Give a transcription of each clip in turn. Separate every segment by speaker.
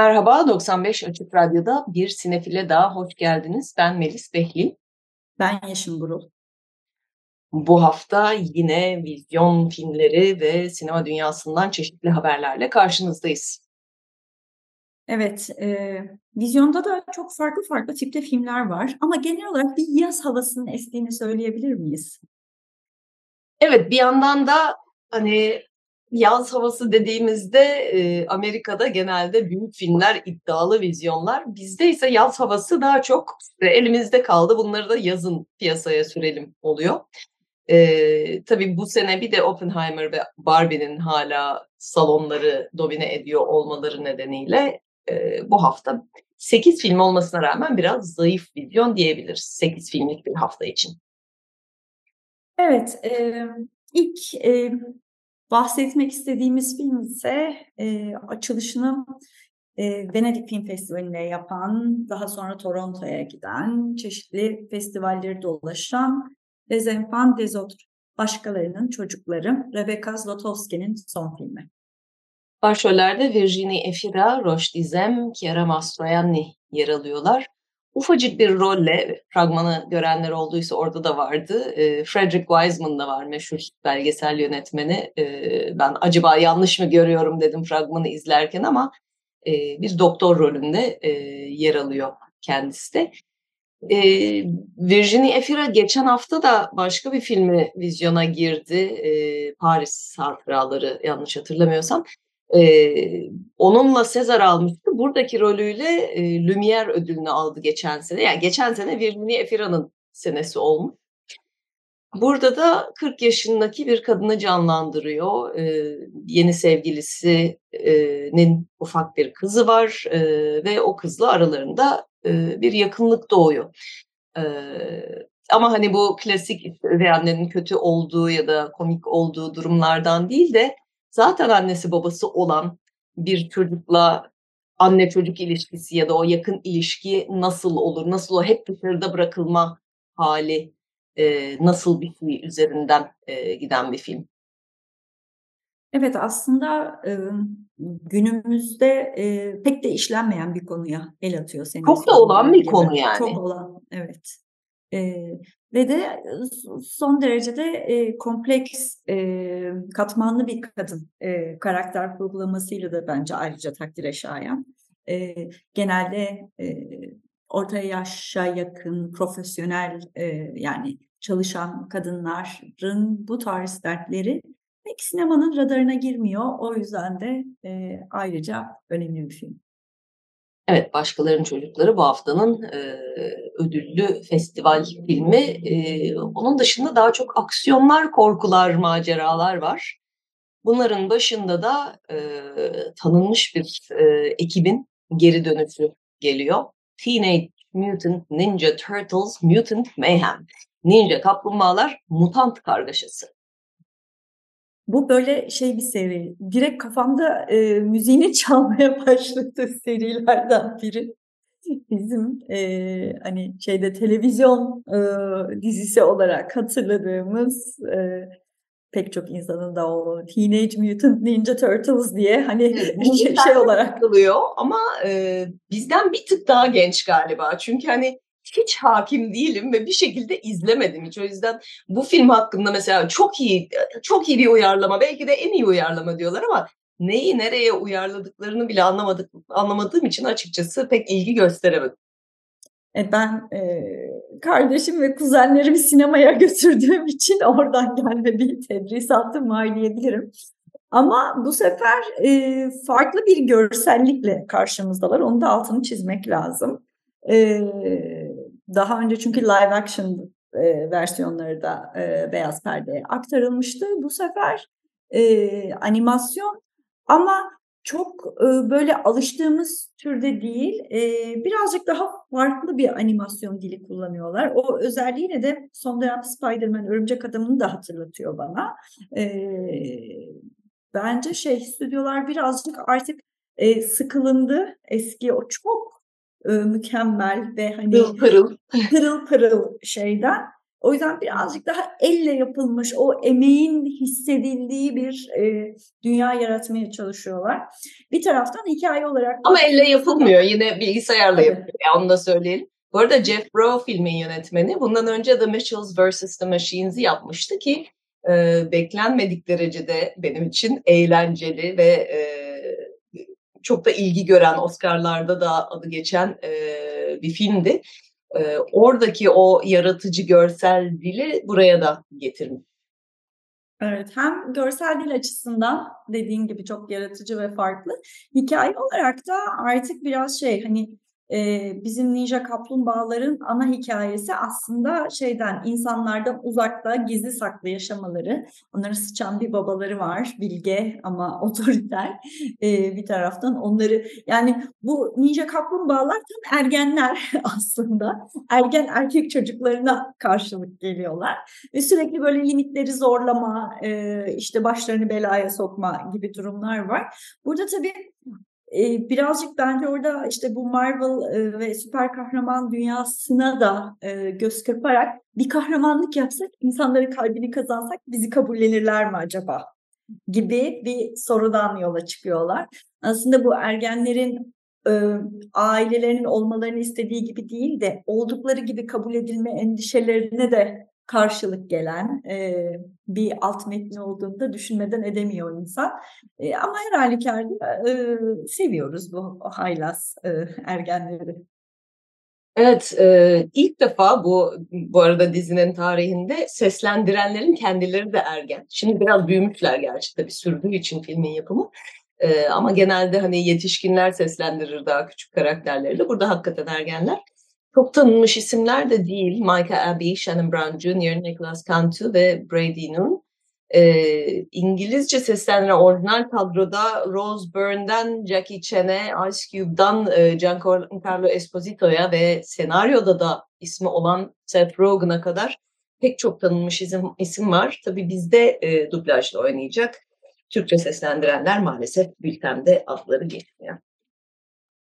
Speaker 1: Merhaba, 95 Açık Radyo'da bir sinefile daha hoş geldiniz. Ben Melis Behlil.
Speaker 2: Ben Yeşim Burul.
Speaker 1: Bu hafta yine vizyon filmleri ve sinema dünyasından çeşitli haberlerle karşınızdayız.
Speaker 2: Evet, e, vizyonda da çok farklı farklı tipte filmler var ama genel olarak bir yaz havasının estiğini söyleyebilir miyiz?
Speaker 1: Evet, bir yandan da hani Yaz havası dediğimizde e, Amerika'da genelde büyük filmler, iddialı vizyonlar. Bizde ise yaz havası daha çok elimizde kaldı. Bunları da yazın piyasaya sürelim oluyor. E, tabii bu sene bir de Oppenheimer ve Barbie'nin hala salonları domine ediyor olmaları nedeniyle e, bu hafta 8 film olmasına rağmen biraz zayıf vizyon diyebiliriz. 8 filmlik bir hafta için.
Speaker 2: Evet, e, ilk e, Bahsetmek istediğimiz film ise e, açılışını e, Venedik Film Festivali'ne yapan, daha sonra Toronto'ya giden, çeşitli festivalleri dolaşan Les Enfants des Autres, Başkalarının Çocukları, Rebecca Zlotowski'nin son filmi.
Speaker 1: Başrollerde Virginie Efira, Roche Dizem, Chiara Mastroianni yer alıyorlar. Ufacık bir rolle fragmanı görenler olduysa orada da vardı. E, Frederick Wiseman da var meşhur belgesel yönetmeni. E, ben acaba yanlış mı görüyorum dedim fragmanı izlerken ama e, bir doktor rolünde e, yer alıyor kendisi de. E, Virginie Efira geçen hafta da başka bir filmi vizyona girdi. E, Paris Hatıraları yanlış hatırlamıyorsam. Ee, onunla Sezar almıştı. Buradaki rolüyle e, Lumière ödülünü aldı geçen sene. Yani geçen sene Virginie Efira'nın senesi olmuş. Burada da 40 yaşındaki bir kadını canlandırıyor. Ee, yeni sevgilisinin ufak bir kızı var ee, ve o kızla aralarında e, bir yakınlık doğuyor. Ee, ama hani bu klasik ve annenin kötü olduğu ya da komik olduğu durumlardan değil de zaten annesi babası olan bir çocukla anne çocuk ilişkisi ya da o yakın ilişki nasıl olur? Nasıl o hep dışarıda bırakılma hali e, nasıl bir şey üzerinden e, giden bir film.
Speaker 2: Evet aslında e, günümüzde e, pek de işlenmeyen bir konuya el atıyor senin.
Speaker 1: Çok da olan bir konu yani.
Speaker 2: Çok olan evet. E, ve de son derecede e, kompleks, e, katmanlı bir kadın e, karakter kurgulamasıyla da bence ayrıca takdire şayan. E, genelde e, orta yaşa yakın, profesyonel e, yani çalışan kadınların bu tarz dertleri pek sinemanın radarına girmiyor. O yüzden de e, ayrıca önemli bir film.
Speaker 1: Evet, Başkalarının Çocukları bu haftanın e, ödüllü festival filmi. E, onun dışında daha çok aksiyonlar, korkular, maceralar var. Bunların başında da e, tanınmış bir e, ekibin geri dönüşü geliyor. Teenage Mutant Ninja Turtles Mutant Mayhem. Ninja kaplumbağalar mutant kargaşası.
Speaker 2: Bu böyle şey bir seri. Direkt kafamda e, müziğini çalmaya başladı serilerden biri. Bizim e, hani şeyde televizyon e, dizisi olarak hatırladığımız e, pek çok insanın da o Teenage Mutant Ninja Turtles diye hani şey, şey olarak
Speaker 1: kalıyor ama e, bizden bir tık daha genç galiba. Çünkü hani hiç hakim değilim ve bir şekilde izlemedim hiç. O yüzden bu film hakkında mesela çok iyi çok iyi bir uyarlama. Belki de en iyi uyarlama diyorlar ama neyi nereye uyarladıklarını bile anlamadık anlamadığım için açıkçası pek ilgi gösteremedim.
Speaker 2: E ben e, kardeşim ve kuzenlerimi sinemaya götürdüğüm için oradan gelme bir tedrisatı maliyebilirim. Ama bu sefer e, farklı bir görsellikle karşımızdalar. Onu da altını çizmek lazım. E, daha önce çünkü live action e, versiyonları da e, beyaz perdeye aktarılmıştı. Bu sefer e, animasyon ama çok e, böyle alıştığımız türde değil, e, birazcık daha farklı bir animasyon dili kullanıyorlar. O özelliğiyle de son dönem Spider-Man Örümcek Adam'ını da hatırlatıyor bana. E, bence şey stüdyolar birazcık artık e, sıkılındı. Eski o çok e, mükemmel ve hani
Speaker 1: Pırıl pırıl.
Speaker 2: pırıl pırıl şeyden. O yüzden birazcık daha elle yapılmış, o emeğin hissedildiği bir e, dünya yaratmaya çalışıyorlar. Bir taraftan hikaye olarak...
Speaker 1: Ama elle yapılmıyor. Yine bilgisayarla yapılıyor. Ya, Onu da söyleyelim. Bu arada Jeff Bro filmin yönetmeni. Bundan önce The Mitchells vs. The Machines'i yapmıştı ki e, beklenmedik derecede benim için eğlenceli ve e, çok da ilgi gören Oscar'larda da adı geçen e, bir filmdi. E, oradaki o yaratıcı görsel dili buraya da getirmiş.
Speaker 2: Evet, hem görsel dil açısından dediğin gibi çok yaratıcı ve farklı. Hikaye olarak da artık biraz şey hani e, bizim Ninja Kaplumbağaların ana hikayesi aslında şeyden insanlardan uzakta gizli saklı yaşamaları. Onların sıçan bir babaları var bilge ama otoriter e, bir taraftan onları yani bu Ninja Kaplumbağalar tam ergenler aslında ergen erkek çocuklarına karşılık geliyorlar ve sürekli böyle limitleri zorlama e, işte başlarını belaya sokma gibi durumlar var. Burada tabii e, birazcık bence orada işte bu Marvel e, ve süper kahraman dünyasına da e, göz kırparak bir kahramanlık yapsak, insanların kalbini kazansak bizi kabullenirler mi acaba? gibi bir sorudan yola çıkıyorlar. Aslında bu ergenlerin e, ailelerinin olmalarını istediği gibi değil de oldukları gibi kabul edilme endişelerine de karşılık gelen e, bir alt metni olduğunu da düşünmeden edemiyor insan. E, ama her halükarda e, seviyoruz bu haylaz e, ergenleri.
Speaker 1: Evet, e, ilk defa bu bu arada dizinin tarihinde seslendirenlerin kendileri de ergen. Şimdi biraz büyümüşler gerçi tabii sürdüğü için filmin yapımı. E, ama genelde hani yetişkinler seslendirir daha küçük karakterleri de. Burada hakikaten ergenler. Çok tanınmış isimler de değil. Micah Abbey, Shannon Brown Jr., Nicholas Cantu ve Brady Noon. E, İngilizce seslendirilen orijinal kadroda Rose Byrne'den Jackie Chan'e, Ice Cube'dan e, Giancarlo Esposito'ya ve senaryoda da ismi olan Seth Rogen'a kadar pek çok tanınmış isim, isim var. Tabii bizde e, dublajla oynayacak. Türkçe seslendirenler maalesef bültende adları geçmiyor.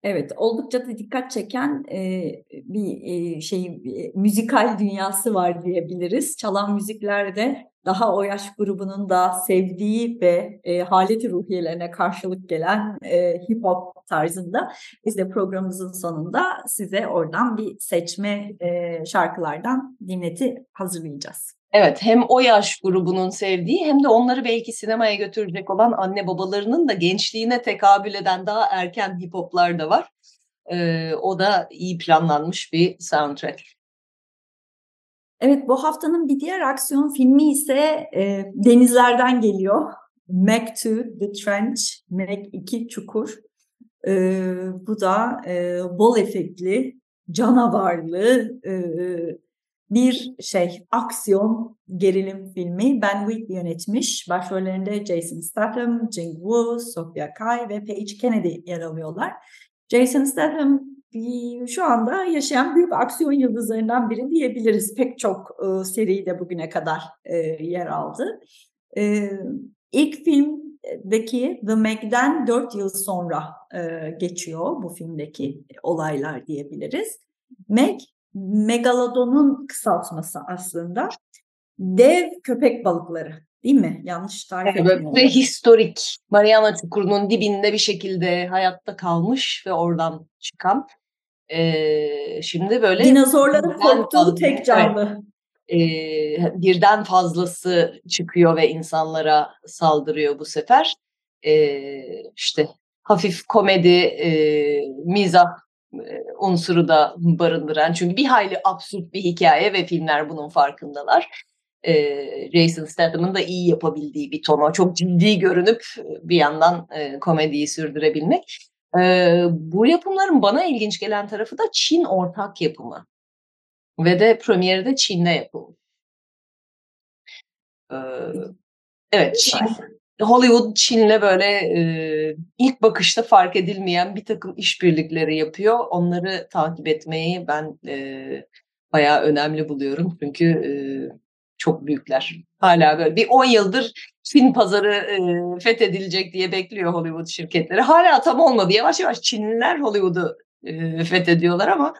Speaker 2: Evet, oldukça da dikkat çeken e, bir e, şey e, müzikal dünyası var diyebiliriz. Çalan müzikler de daha o yaş grubunun da sevdiği ve e, haleti ruhiyelerine karşılık gelen e, hip hop tarzında. Biz de programımızın sonunda size oradan bir seçme e, şarkılardan dinleti hazırlayacağız.
Speaker 1: Evet, hem o yaş grubunun sevdiği hem de onları belki sinemaya götürecek olan anne babalarının da gençliğine tekabül eden daha erken hip hoplar da var. Ee, o da iyi planlanmış bir soundtrack.
Speaker 2: Evet, bu haftanın bir diğer aksiyon filmi ise e, denizlerden geliyor. Mac 2 The Trench, Mac 2 Çukur. E, bu da e, bol efektli, canavarlı e, bir şey aksiyon gerilim filmi. Ben Wheatley yönetmiş. Başrollerinde Jason Statham, Jing Woo, Sofia Kai ve Paige Kennedy yer alıyorlar. Jason Statham şu anda yaşayan büyük aksiyon yıldızlarından biri diyebiliriz. Pek çok e, seride bugüne kadar e, yer aldı. E, ilk filmdeki The Meg'den 4 yıl sonra e, geçiyor bu filmdeki olaylar diyebiliriz. Meg, Megalodon'un kısaltması aslında. Dev köpek balıkları değil mi? Yanlış tarif
Speaker 1: Evet,
Speaker 2: etmiyorum.
Speaker 1: ve historik Mariana Çukuru'nun dibinde bir şekilde hayatta kalmış ve oradan çıkan. Ee, şimdi böyle
Speaker 2: Dinozorların korktuğu tek canlı.
Speaker 1: e, birden fazlası çıkıyor ve insanlara saldırıyor bu sefer. E, işte hafif komedi, e, mizah unsuru da barındıran çünkü bir hayli absürt bir hikaye ve filmler bunun farkındalar. E, Jason Statham'ın da iyi yapabildiği bir tonu. Çok ciddi görünüp bir yandan e, komediyi sürdürebilmek. E, bu yapımların bana ilginç gelen tarafı da Çin ortak yapımı. Ve de premieri de Çin'de yapılmış. Ee, evet, Çin, Hollywood Çin'le böyle e, ilk bakışta fark edilmeyen bir takım işbirlikleri yapıyor. Onları takip etmeyi ben e, bayağı önemli buluyorum. Çünkü e, çok büyükler. Hala böyle bir 10 yıldır Çin pazarı e, fethedilecek diye bekliyor Hollywood şirketleri. Hala tam olmadı. Yavaş yavaş Çinliler Hollywood'u e, fethediyorlar ama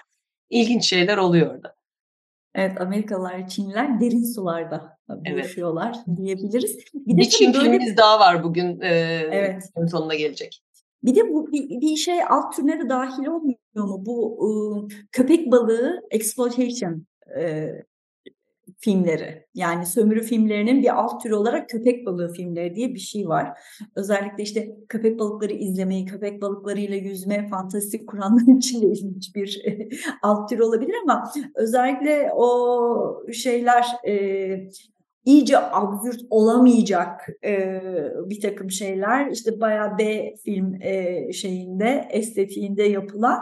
Speaker 1: ilginç şeyler oluyor orada.
Speaker 2: Evet Amerikalılar, Çinliler derin sularda buluşuyorlar evet. diyebiliriz.
Speaker 1: Bir, bir Çin böyle... filmimiz daha var bugün. E,
Speaker 2: evet.
Speaker 1: Sonuna gelecek.
Speaker 2: Bir de bu bir, bir şey alt türüne de dahil olmuyor mu? Bu e, köpek balığı exploitation e, filmleri. Yani sömürü filmlerinin bir alt türü olarak köpek balığı filmleri diye bir şey var. Özellikle işte köpek balıkları izlemeyi, köpek balıklarıyla yüzme, fantastik kuranlar için de ilginç bir alt tür olabilir ama özellikle o şeyler e, iyice absürt olamayacak e, bir takım şeyler işte bayağı B film e, şeyinde estetiğinde yapılan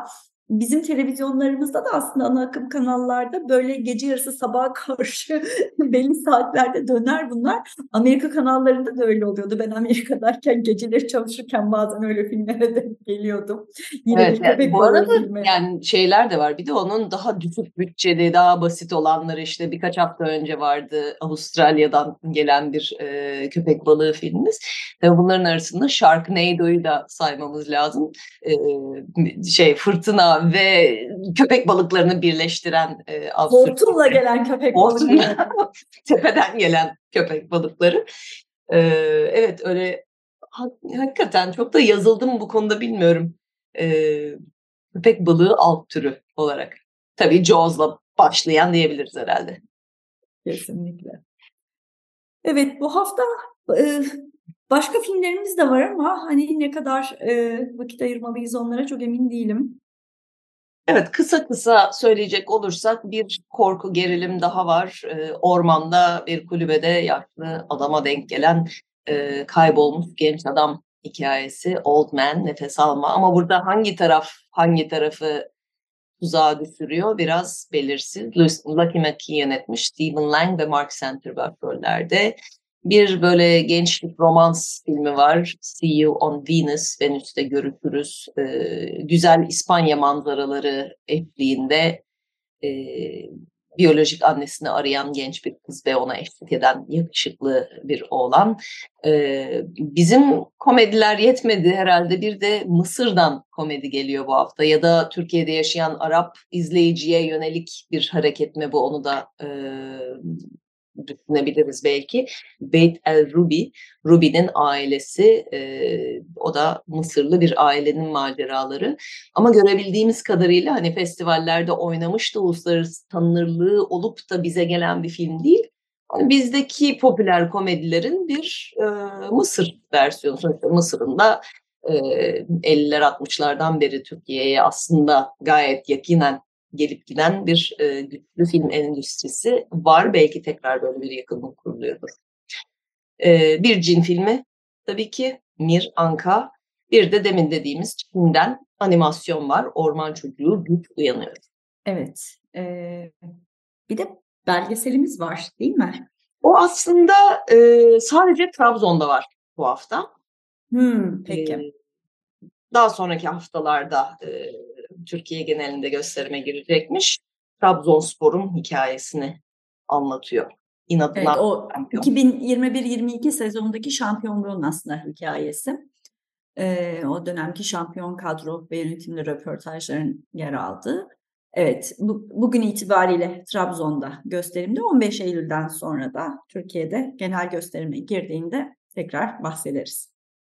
Speaker 2: bizim televizyonlarımızda da aslında ana akım kanallarda böyle gece yarısı sabaha karşı belli saatlerde döner bunlar. Amerika kanallarında da öyle oluyordu. Ben Amerika'dayken geceleri çalışırken bazen öyle filmlere de geliyordum.
Speaker 1: Yine evet, yani, bu arada filmi. yani şeyler de var. Bir de onun daha düşük bütçeli, daha basit olanları işte birkaç hafta önce vardı Avustralya'dan gelen bir e, köpek balığı filmimiz. Tabii bunların arasında Sharknado'yu da saymamız lazım. E, şey fırtına ve köpek balıklarını birleştiren e,
Speaker 2: Hortumla gelen köpek balıkları.
Speaker 1: tepeden gelen köpek balıkları. E, evet öyle hakikaten çok da yazıldım bu konuda bilmiyorum. E, köpek balığı alt türü olarak. Tabii Jaws'la başlayan diyebiliriz herhalde.
Speaker 2: Kesinlikle. Evet bu hafta e, başka filmlerimiz de var ama hani ne kadar e, vakit ayırmalıyız onlara çok emin değilim.
Speaker 1: Evet, kısa kısa söyleyecek olursak bir korku gerilim daha var. Ee, ormanda bir kulübede yaşlı adama denk gelen e, kaybolmuş genç adam hikayesi. Old Man, nefes alma. Ama burada hangi taraf hangi tarafı tuzağa düşürüyor biraz belirsiz. Lucky McKee yönetmiş. Stephen Lang ve Mark Center başrollerde. Bir böyle gençlik romans filmi var. See You on Venus, Venüs'te görüşürüz. Ee, güzel İspanya manzaraları eşliğinde e, biyolojik annesini arayan genç bir kız ve ona eşlik eden yakışıklı bir oğlan. Ee, bizim komediler yetmedi herhalde bir de Mısır'dan komedi geliyor bu hafta ya da Türkiye'de yaşayan Arap izleyiciye yönelik bir hareket mi bu onu da e, düşünebiliriz belki. Beit el Rubi, Rubi'nin ailesi, e, o da Mısırlı bir ailenin maceraları. Ama görebildiğimiz kadarıyla hani festivallerde oynamış da uluslararası tanınırlığı olup da bize gelen bir film değil. Hani bizdeki popüler komedilerin bir e, Mısır versiyonu. Sonuçta Mısır'ın da e, 50'ler 60'lardan beri Türkiye'ye aslında gayet yakinen gelip giden bir e, güçlü film endüstrisi var. Belki tekrar böyle bir yakınlık kuruluyordur. E, bir cin filmi tabii ki Mir Anka. Bir de demin dediğimiz Çin'den animasyon var. Orman Çocuğu Güç Uyanıyor.
Speaker 2: Evet. E, bir de belgeselimiz var değil mi?
Speaker 1: O aslında e, sadece Trabzon'da var bu hafta.
Speaker 2: Hmm, peki. E,
Speaker 1: daha sonraki haftalarda e, Türkiye genelinde gösterime girecekmiş. Trabzonspor'un hikayesini anlatıyor.
Speaker 2: İnadına evet, o 2021-22 sezonundaki şampiyonluğun aslında hikayesi. Ee, o dönemki şampiyon kadro ve yönetimli röportajların yer aldığı. Evet, bu, bugün itibariyle Trabzon'da gösterimde 15 Eylül'den sonra da Türkiye'de genel gösterime girdiğinde tekrar bahsederiz.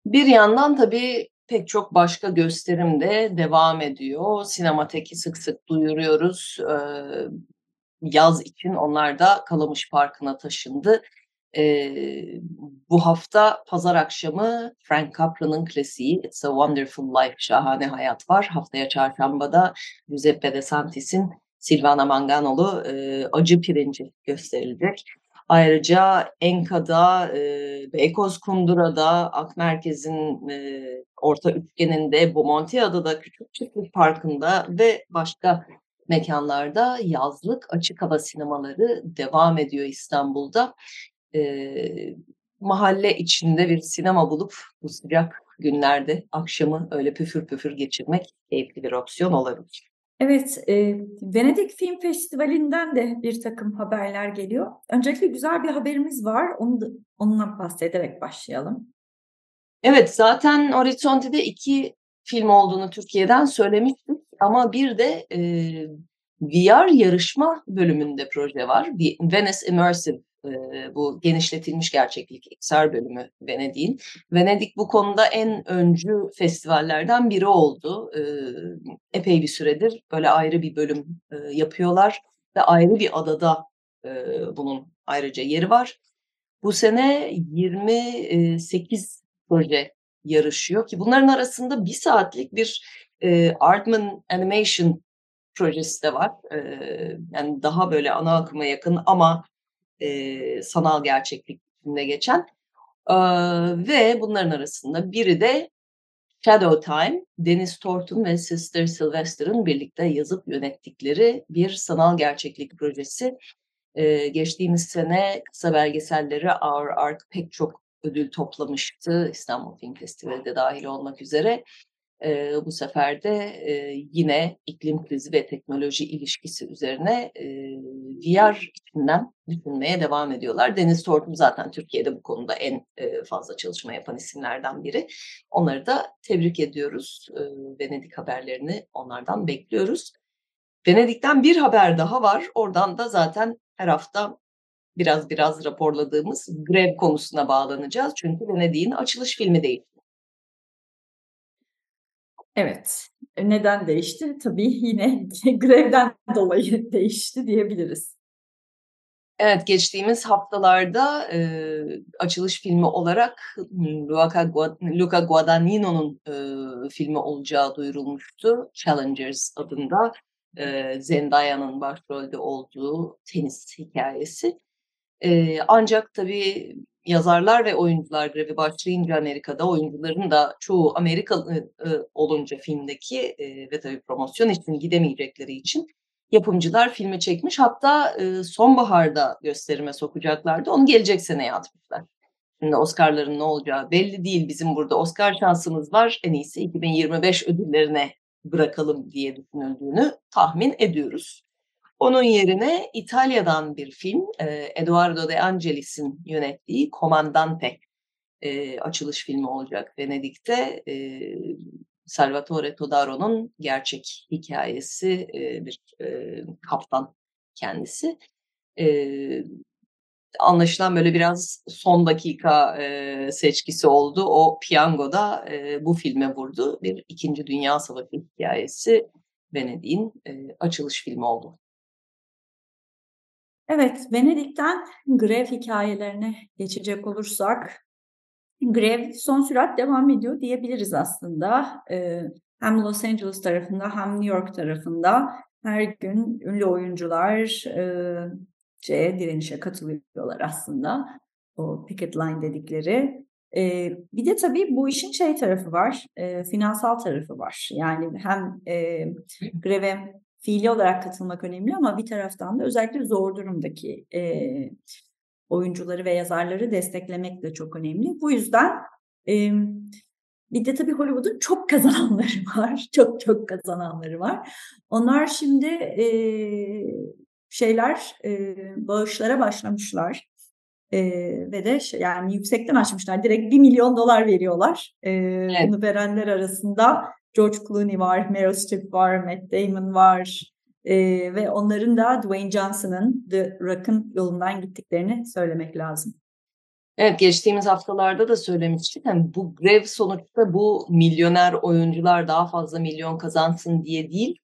Speaker 1: Bir yandan tabii pek çok başka gösterim de devam ediyor. Sinemateki sık sık duyuruyoruz. Ee, yaz için onlar da Kalamış Parkı'na taşındı. Ee, bu hafta pazar akşamı Frank Capra'nın klasiği It's a Wonderful Life, Şahane Hayat var. Haftaya çarşambada Giuseppe De Santis'in Silvana Manganoğlu e, Acı Pirinci gösterilecek. Ayrıca Enka'da, e, Beykoz Kundura'da, Akmerkez'in e, orta üçgeninde, Bomontiada'da, Küçük Çiftlik Parkı'nda ve başka mekanlarda yazlık açık hava sinemaları devam ediyor İstanbul'da. E, mahalle içinde bir sinema bulup bu sıcak günlerde akşamı öyle püfür püfür geçirmek keyifli bir opsiyon olabilir.
Speaker 2: Evet, e, Venedik Film Festivali'nden de bir takım haberler geliyor. Öncelikle güzel bir haberimiz var. Onu da, onunla bahsederek başlayalım.
Speaker 1: Evet, zaten Orizzonti'de iki film olduğunu Türkiye'den söylemiştik ama bir de e, VR yarışma bölümünde proje var. Venice Immersive bu genişletilmiş gerçeklik XR bölümü Venedik'in. Venedik bu konuda en öncü festivallerden biri oldu. epey bir süredir böyle ayrı bir bölüm yapıyorlar ve ayrı bir adada bunun ayrıca yeri var. Bu sene 28 proje yarışıyor ki bunların arasında bir saatlik bir Artman Animation projesi de var. E, yani daha böyle ana akıma yakın ama e, sanal gerçeklik içinde geçen. E, ve bunların arasında biri de Shadow Time, Deniz Tortun ve Sister Sylvester'ın birlikte yazıp yönettikleri bir sanal gerçeklik projesi. Ee, geçtiğimiz sene kısa belgeselleri Our Ark pek çok ödül toplamıştı. İstanbul Film Festivali de dahil olmak üzere. E, bu sefer de e, yine iklim krizi ve teknoloji ilişkisi üzerine e, VR içinden düşünmeye devam ediyorlar. Deniz Tortum zaten Türkiye'de bu konuda en e, fazla çalışma yapan isimlerden biri. Onları da tebrik ediyoruz. E, Venedik haberlerini onlardan bekliyoruz. Venedik'ten bir haber daha var. Oradan da zaten her hafta biraz biraz raporladığımız grev konusuna bağlanacağız. Çünkü Venedik'in açılış filmi değil.
Speaker 2: Evet. E, neden değişti? Tabii yine grevden dolayı değişti diyebiliriz.
Speaker 1: Evet, geçtiğimiz haftalarda e, açılış filmi olarak Luca, Guadagnino'nun e, filmi olacağı duyurulmuştu. Challengers adında e, Zendaya'nın başrolde olduğu tenis hikayesi. E, ancak tabii yazarlar ve oyuncular grevi başlayınca Amerika'da oyuncuların da çoğu Amerikalı olunca filmdeki e, ve tabii promosyon için gidemeyecekleri için yapımcılar filmi çekmiş. Hatta e, sonbaharda gösterime sokacaklardı. Onu gelecek seneye atmışlar. Şimdi Oscar'ların ne olacağı belli değil. Bizim burada Oscar şansımız var. En iyisi 2025 ödüllerine bırakalım diye düşünüldüğünü tahmin ediyoruz. Onun yerine İtalya'dan bir film, Eduardo De Angelis'in yönettiği Comandante e, açılış filmi olacak Venedik'te. E, Salvatore Todaro'nun gerçek hikayesi e, bir e, kaptan kendisi. E, anlaşılan böyle biraz son dakika e, seçkisi oldu. O piyangoda e, bu filme vurdu. Bir İkinci Dünya Savaşı hikayesi Venedik'in e, açılış filmi oldu.
Speaker 2: Evet, Venedik'ten grev hikayelerine geçecek olursak, grev son sürat devam ediyor diyebiliriz aslında. Ee, hem Los Angeles tarafında hem New York tarafında her gün ünlü oyuncular e, şeye, direnişe katılıyorlar aslında. O picket line dedikleri. Ee, bir de tabii bu işin şey tarafı var, e, finansal tarafı var. Yani hem e, greve fiili olarak katılmak önemli ama bir taraftan da özellikle zor durumdaki e, oyuncuları ve yazarları desteklemek de çok önemli. Bu yüzden e, bir de tabii Hollywood'un çok kazananları var. Çok çok kazananları var. Onlar şimdi e, şeyler e, bağışlara başlamışlar. E, ve de yani yüksekten açmışlar. Direkt 1 milyon dolar veriyorlar. E, evet. Bunu verenler arasında George Clooney var, Meryl Streep var, Matt Damon var e, ve onların da Dwayne Johnson'ın The Rock'ın yolundan gittiklerini söylemek lazım.
Speaker 1: Evet geçtiğimiz haftalarda da söylemiştik. Yani bu grev sonuçta bu milyoner oyuncular daha fazla milyon kazansın diye değil,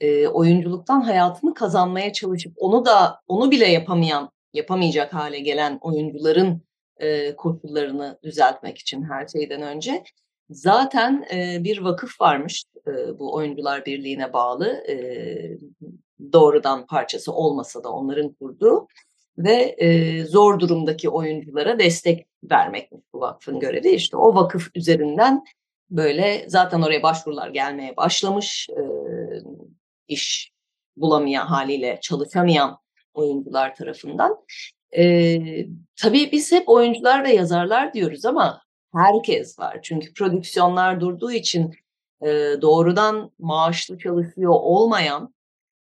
Speaker 1: e, oyunculuktan hayatını kazanmaya çalışıp onu da onu bile yapamayan, yapamayacak hale gelen oyuncuların e, koşullarını düzeltmek için her şeyden önce Zaten e, bir vakıf varmış e, bu Oyuncular Birliği'ne bağlı e, doğrudan parçası olmasa da onların kurduğu ve e, zor durumdaki oyunculara destek vermekmiş bu vakfın görevi. İşte o vakıf üzerinden böyle zaten oraya başvurular gelmeye başlamış e, iş bulamayan haliyle çalışamayan oyuncular tarafından. E, tabii biz hep oyuncular ve yazarlar diyoruz ama herkes var. Çünkü prodüksiyonlar durduğu için e, doğrudan maaşlı çalışıyor olmayan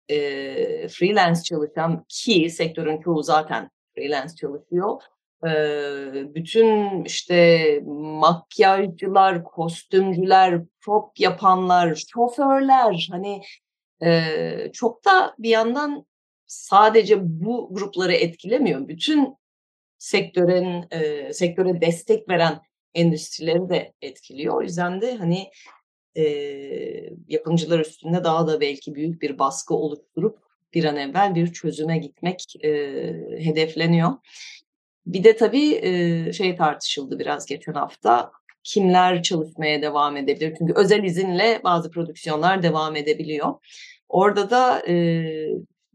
Speaker 1: e, freelance çalışan ki sektörün çoğu zaten freelance çalışıyor. E, bütün işte makyajcılar, kostümcüler, prop yapanlar, şoförler hani e, çok da bir yandan sadece bu grupları etkilemiyor. Bütün sektörün e, sektöre destek veren endüstrileri de etkiliyor. O yüzden de hani e, yapımcılar üstünde daha da belki büyük bir baskı oluşturup bir an evvel bir çözüme gitmek e, hedefleniyor. Bir de tabii e, şey tartışıldı biraz geçen hafta. Kimler çalışmaya devam edebilir? Çünkü özel izinle bazı prodüksiyonlar devam edebiliyor. Orada da e,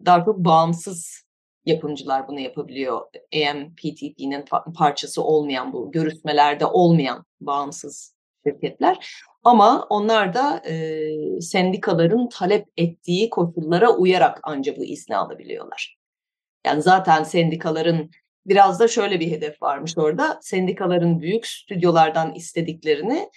Speaker 1: daha çok bağımsız yapımcılar bunu yapabiliyor. AMPTP'nin parçası olmayan bu görüşmelerde olmayan bağımsız şirketler. Ama onlar da e, sendikaların talep ettiği koşullara uyarak ancak bu izni alabiliyorlar. Yani zaten sendikaların biraz da şöyle bir hedef varmış orada. Sendikaların büyük stüdyolardan istediklerini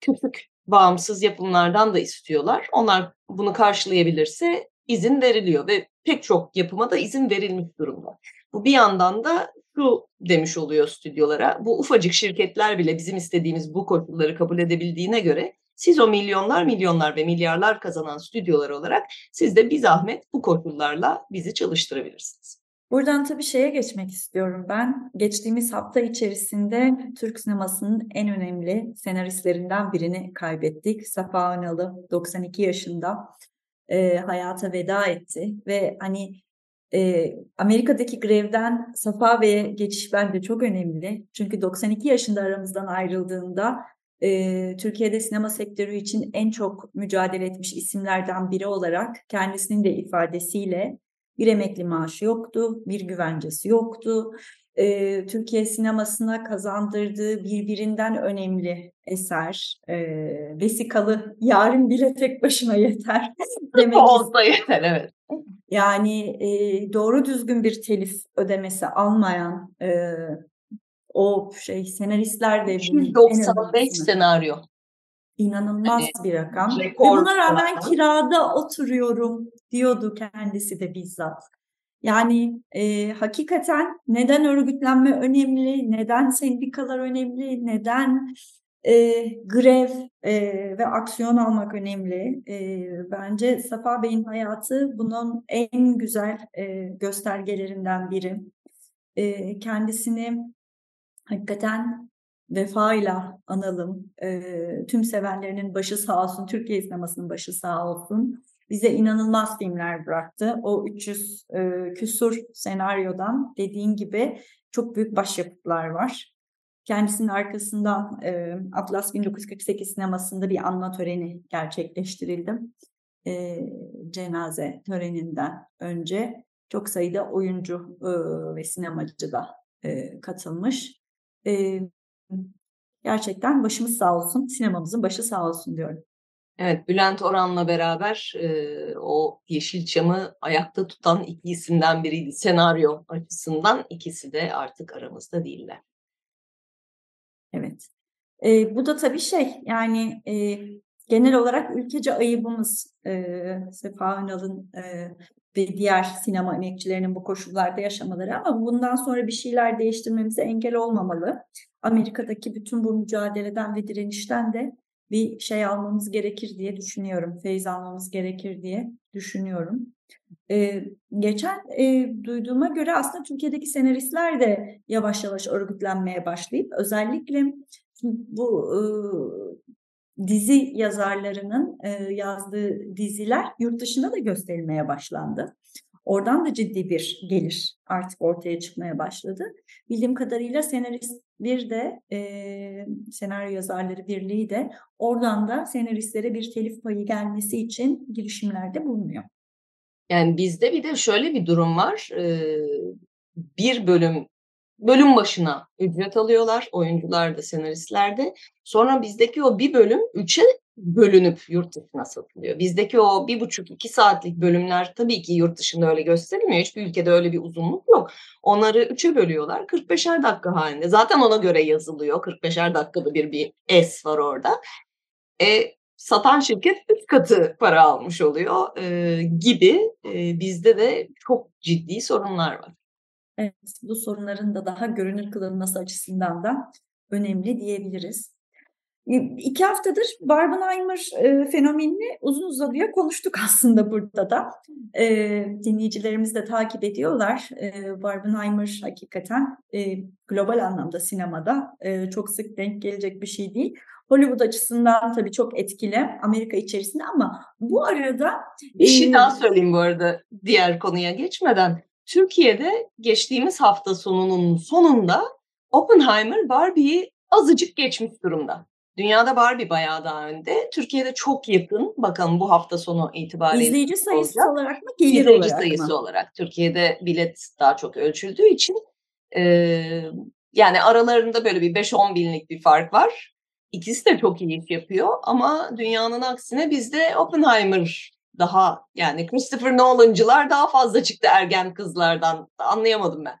Speaker 1: küçük bağımsız yapımlardan da istiyorlar. Onlar bunu karşılayabilirse izin veriliyor ve pek çok yapıma da izin verilmiş durumda. Bu bir yandan da şu demiş oluyor stüdyolara. Bu ufacık şirketler bile bizim istediğimiz bu koşulları kabul edebildiğine göre siz o milyonlar milyonlar ve milyarlar kazanan stüdyolar olarak siz de bir zahmet bu koşullarla bizi çalıştırabilirsiniz.
Speaker 2: Buradan tabii şeye geçmek istiyorum ben. Geçtiğimiz hafta içerisinde Türk sinemasının en önemli senaristlerinden birini kaybettik. Safa Önalı 92 yaşında e, hayata veda etti ve hani e, Amerika'daki grevden Safa Bey'e geçiş bence çok önemli. Çünkü 92 yaşında aramızdan ayrıldığında e, Türkiye'de sinema sektörü için en çok mücadele etmiş isimlerden biri olarak kendisinin de ifadesiyle bir emekli maaşı yoktu, bir güvencesi yoktu. E, Türkiye sinemasına kazandırdığı birbirinden önemli eser, e, vesikalı yarın bile tek başına yeter.
Speaker 1: Demek Olsa yeter evet.
Speaker 2: Yani e, doğru düzgün bir telif ödemesi almayan e, o şey senaristler de
Speaker 1: 295 senaryo.
Speaker 2: İnanılmaz hani, bir rakam. Ve buna rağmen kirada oturuyorum diyordu kendisi de bizzat. Yani e, hakikaten neden örgütlenme önemli, neden sendikalar önemli, neden e, grev e, ve aksiyon almak önemli. E, bence Safa Bey'in hayatı bunun en güzel e, göstergelerinden biri. E, kendisini hakikaten vefayla analım. E, tüm sevenlerinin başı sağ olsun, Türkiye sinemasının başı sağ olsun. Bize inanılmaz filmler bıraktı. O 300 e, küsur senaryodan dediğin gibi çok büyük başyapıtlar var. Kendisinin arkasından e, Atlas 1948 sinemasında bir anma töreni gerçekleştirildi. E, cenaze töreninden önce çok sayıda oyuncu e, ve sinemacı da e, katılmış. E, gerçekten başımız sağ olsun, sinemamızın başı sağ olsun diyorum.
Speaker 1: Evet, Bülent Oran'la beraber e, o Yeşilçam'ı ayakta tutan iki isimden biriydi. Senaryo açısından ikisi de artık aramızda değiller.
Speaker 2: Evet. E, bu da tabii şey yani e, genel olarak ülkece ayıbımız e, Sefa Ünal'ın e, ve diğer sinema emekçilerinin bu koşullarda yaşamaları ama bundan sonra bir şeyler değiştirmemize engel olmamalı. Amerika'daki bütün bu mücadeleden ve direnişten de bir şey almamız gerekir diye düşünüyorum. Feyiz almamız gerekir diye düşünüyorum. Ee, geçen e, duyduğuma göre aslında Türkiye'deki senaristler de yavaş yavaş örgütlenmeye başlayıp özellikle bu e, dizi yazarlarının e, yazdığı diziler yurt dışında da gösterilmeye başlandı. Oradan da ciddi bir gelir artık ortaya çıkmaya başladı. Bildiğim kadarıyla senarist bir de e, senaryo yazarları birliği de oradan da senaristlere bir telif payı gelmesi için girişimlerde bulunuyor.
Speaker 1: Yani bizde bir de şöyle bir durum var. Ee, bir bölüm bölüm başına ücret alıyorlar oyuncular da senaristler de. Sonra bizdeki o bir bölüm üçe bölünüp yurt dışına satılıyor. Bizdeki o bir buçuk iki saatlik bölümler tabii ki yurt dışında öyle gösterilmiyor. Hiçbir ülkede öyle bir uzunluk yok. Onları üçe bölüyorlar 45'er dakika halinde. Zaten ona göre yazılıyor. 45'er dakikada bir bir S var orada. E, satan şirket üç katı para almış oluyor e, gibi e, bizde de çok ciddi sorunlar var.
Speaker 2: Evet, bu sorunların da daha görünür kılınması açısından da önemli diyebiliriz. İki haftadır Barbenheimer e, fenomenini uzun uzadıya konuştuk aslında burada da. E, dinleyicilerimiz de takip ediyorlar. E, Barbenheimer hakikaten e, global anlamda sinemada e, çok sık denk gelecek bir şey değil. Hollywood açısından tabii çok etkili Amerika içerisinde ama bu arada...
Speaker 1: Bir şey daha söyleyeyim bu arada diğer konuya geçmeden. Türkiye'de geçtiğimiz hafta sonunun sonunda Oppenheimer Barbie'yi azıcık geçmiş durumda. Dünyada Barbie bayağı daha önde. Türkiye'de çok yakın. Bakalım bu hafta sonu itibariyle.
Speaker 2: İzleyici sayısı olacak. olarak mı? Gelir
Speaker 1: İzleyici
Speaker 2: olarak
Speaker 1: sayısı
Speaker 2: mı?
Speaker 1: olarak. Türkiye'de bilet daha çok ölçüldüğü için e, yani aralarında böyle bir 5-10 binlik bir fark var. İkisi de çok iyi iş yapıyor ama dünyanın aksine bizde Oppenheimer daha yani Christopher Nolan'cılar daha fazla çıktı ergen kızlardan. Anlayamadım ben.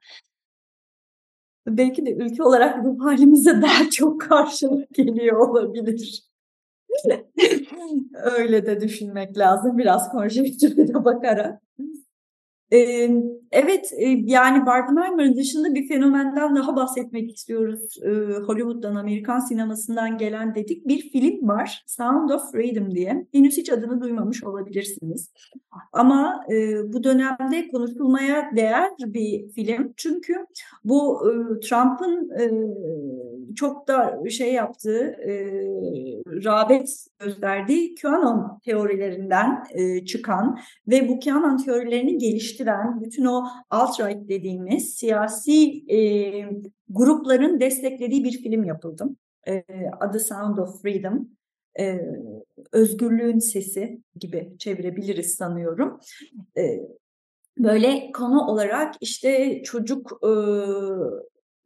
Speaker 2: Belki de ülke olarak bu halimize daha çok karşılık geliyor olabilir. Öyle de düşünmek lazım biraz konjektüre de Evet, yani Barbenheimer'ın dışında bir fenomenden daha bahsetmek istiyoruz. Hollywood'dan, Amerikan sinemasından gelen dedik. Bir film var, Sound of Freedom diye. Henüz hiç adını duymamış olabilirsiniz. Ama bu dönemde konuşulmaya değer bir film. Çünkü bu Trump'ın çok da şey yaptığı, rağbet gösterdiği QAnon teorilerinden çıkan ve bu QAnon teorilerini geliştiren bütün o alt-right dediğimiz siyasi e, grupların desteklediği bir film yapıldı. E, adı Sound of Freedom. E, özgürlüğün sesi gibi çevirebiliriz sanıyorum. E, böyle konu olarak işte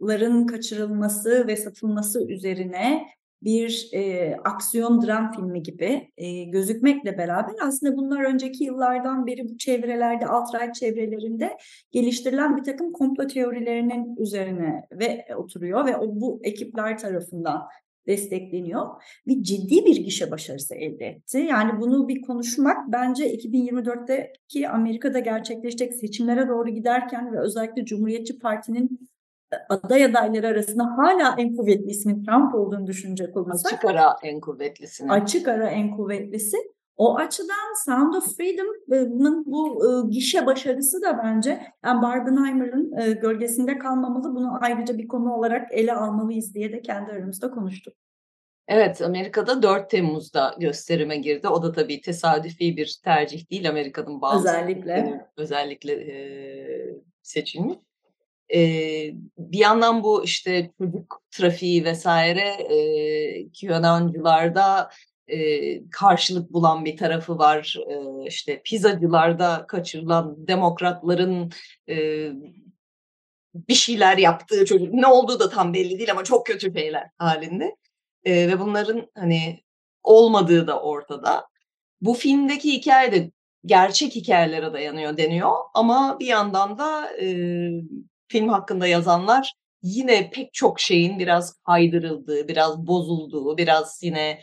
Speaker 2: çocukların kaçırılması ve satılması üzerine bir e, aksiyon dram filmi gibi e, gözükmekle beraber aslında bunlar önceki yıllardan beri bu çevrelerde, alt-right çevrelerinde geliştirilen bir takım komplo teorilerinin üzerine ve oturuyor ve o, bu ekipler tarafından destekleniyor ve ciddi bir gişe başarısı elde etti. Yani bunu bir konuşmak bence 2024'teki Amerika'da gerçekleşecek seçimlere doğru giderken ve özellikle Cumhuriyetçi Parti'nin aday adayları arasında hala en kuvvetli ismin Trump olduğunu düşünecek olursak.
Speaker 1: Açık ara en kuvvetlisini.
Speaker 2: Açık ara en kuvvetlisi. O açıdan Sound of Freedom'ın bu e, gişe başarısı da bence yani Barbenheimer'ın e, gölgesinde kalmamalı. Bunu ayrıca bir konu olarak ele almalıyız diye de kendi aramızda konuştuk.
Speaker 1: Evet, Amerika'da 4 Temmuz'da gösterime girdi. O da tabii tesadüfi bir tercih değil Amerika'nın bazı
Speaker 2: özellikle
Speaker 1: özellikle e, seçilmiş. E, bir yandan bu işte çocuk trafiği vesaire e, QAnon'cularda e, karşılık bulan bir tarafı var. E, işte pizzacılarda kaçırılan demokratların e, bir şeyler yaptığı çocuk ne olduğu da tam belli değil ama çok kötü şeyler halinde. E, ve bunların hani olmadığı da ortada. Bu filmdeki hikaye de gerçek hikayelere dayanıyor deniyor ama bir yandan da e, film hakkında yazanlar yine pek çok şeyin biraz kaydırıldığı, biraz bozulduğu, biraz yine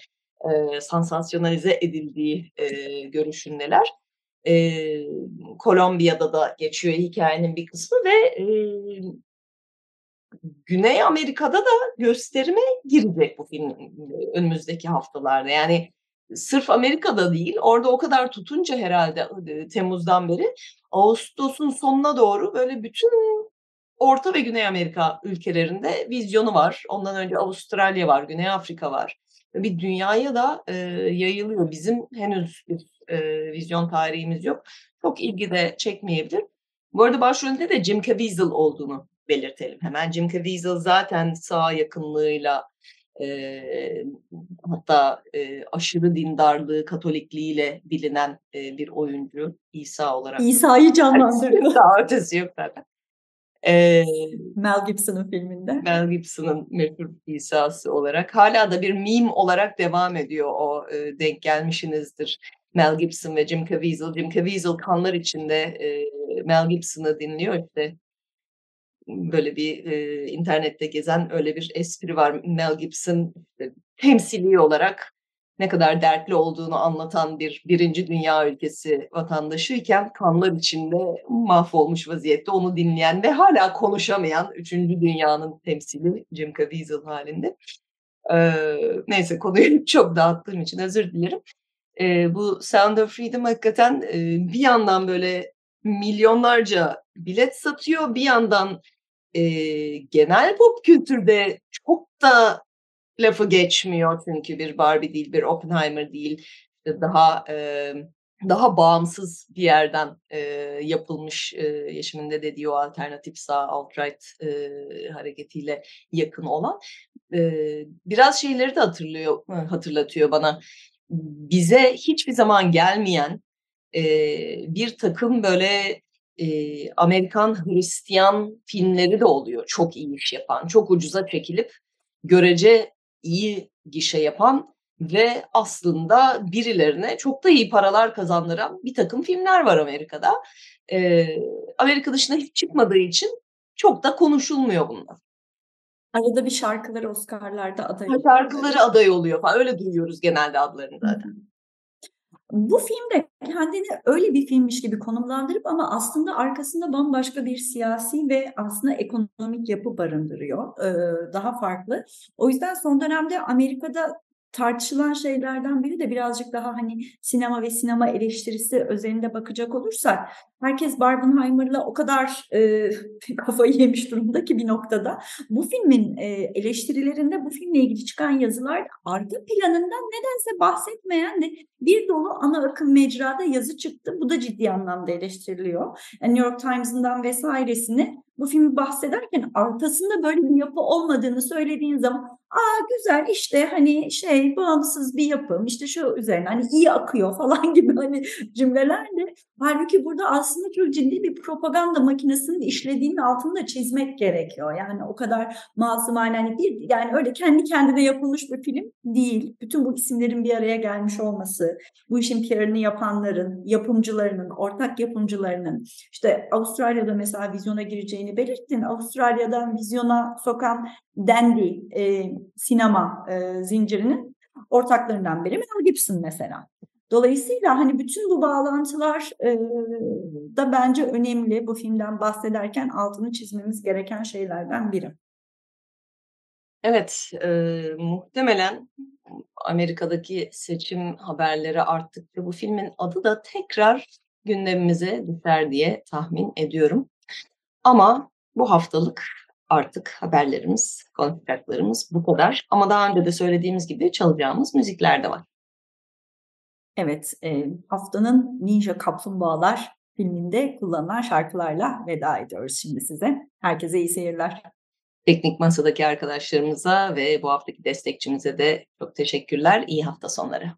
Speaker 1: e, sansasyonalize edildiği e, görüşündeler. E, Kolombiya'da da geçiyor hikayenin bir kısmı ve e, Güney Amerika'da da gösterime girecek bu film önümüzdeki haftalarda. Yani sırf Amerika'da değil, orada o kadar tutunca herhalde Temmuz'dan beri Ağustos'un sonuna doğru böyle bütün Orta ve Güney Amerika ülkelerinde vizyonu var. Ondan önce Avustralya var, Güney Afrika var. Bir dünyaya da e, yayılıyor. Bizim henüz bir e, vizyon tarihimiz yok. Çok ilgi de çekmeyebilir. Bu arada başrolünde de Jim Caviezel olduğunu belirtelim. Hemen Jim Caviezel zaten sağ yakınlığıyla e, hatta e, aşırı dindarlığı, katolikliğiyle bilinen e, bir oyuncu İsa olarak.
Speaker 2: İsa'yı canlandırdı.
Speaker 1: Daha ötesi yok zaten. Ee,
Speaker 2: Mel Gibson'ın filminde.
Speaker 1: Mel Gibson'ın meşhur İsa'sı olarak. Hala da bir meme olarak devam ediyor o e, denk gelmişsinizdir. Mel Gibson ve Jim Caviezel. Jim Caviezel kanlar içinde e, Mel Gibson'ı dinliyor işte. Böyle bir e, internette gezen öyle bir espri var. Mel Gibson işte, temsili olarak ne kadar dertli olduğunu anlatan bir birinci dünya ülkesi vatandaşıyken kanlar içinde mahvolmuş vaziyette onu dinleyen ve hala konuşamayan üçüncü dünyanın temsili Jim Caviezel halinde. Ee, neyse konuyu çok dağıttığım için özür dilerim. Ee, bu Sound of Freedom hakikaten e, bir yandan böyle milyonlarca bilet satıyor, bir yandan e, genel pop kültürde çok da lafı geçmiyor çünkü bir Barbie değil, bir Oppenheimer değil. Daha e, daha bağımsız bir yerden e, yapılmış e, Yeşim'in de dediği o alternatif sağ alt-right e, hareketiyle yakın olan e, biraz şeyleri de hatırlıyor hatırlatıyor bana. Bize hiçbir zaman gelmeyen e, bir takım böyle e, Amerikan Hristiyan filmleri de oluyor. Çok iyi iş yapan, çok ucuza çekilip görece iyi gişe yapan ve aslında birilerine çok da iyi paralar kazandıran bir takım filmler var Amerika'da. Ee, Amerika dışına hiç çıkmadığı için çok da konuşulmuyor bunlar.
Speaker 2: Arada bir şarkıları Oscar'larda aday
Speaker 1: oluyor. Şarkıları aday oluyor falan. Öyle duyuyoruz genelde adlarını zaten.
Speaker 2: Bu filmde kendini öyle bir filmmiş gibi konumlandırıp ama aslında arkasında bambaşka bir siyasi ve aslında ekonomik yapı barındırıyor. Ee, daha farklı. O yüzden son dönemde Amerika'da tartışılan şeylerden biri de birazcık daha hani sinema ve sinema eleştirisi özelinde bakacak olursak herkes Barbenheimer'la o kadar e, kafayı yemiş durumda ki bir noktada bu filmin e, eleştirilerinde bu filmle ilgili çıkan yazılar arka planından nedense bahsetmeyen de bir dolu ana akım mecrada yazı çıktı. Bu da ciddi anlamda eleştiriliyor. Yani New York Times'ından vesairesini bu filmi bahsederken arkasında böyle bir yapı olmadığını söylediğin zaman aa güzel işte hani şey bağımsız bir yapım işte şu üzerine hani iyi akıyor falan gibi hani cümlelerle halbuki burada aslında çok ciddi bir propaganda makinesinin işlediğinin altında çizmek gerekiyor. Yani o kadar masumane hani bir yani öyle kendi kendine yapılmış bir film değil. Bütün bu isimlerin bir araya gelmiş olması, bu işin PR'ını yapanların, yapımcılarının, ortak yapımcılarının işte Avustralya'da mesela vizyona gireceğini belirttin. Avustralya'dan vizyona sokan Dandy e, sinema e, zincirinin ortaklarından biri Mel Gibson mesela. Dolayısıyla hani bütün bu bağlantılar e, da bence önemli bu filmden bahsederken altını çizmemiz gereken şeylerden biri.
Speaker 1: Evet, e, muhtemelen Amerika'daki seçim haberleri arttıkça bu filmin adı da tekrar gündemimize düşer diye tahmin ediyorum. Ama bu haftalık artık haberlerimiz, konuşacaklarımız bu kadar. Ama daha önce de söylediğimiz gibi çalacağımız müzikler de var.
Speaker 2: Evet, e, haftanın Ninja Kaplumbağalar filminde kullanılan şarkılarla veda ediyoruz şimdi size. Herkese iyi seyirler.
Speaker 1: Teknik Masa'daki arkadaşlarımıza ve bu haftaki destekçimize de çok teşekkürler. İyi hafta sonları.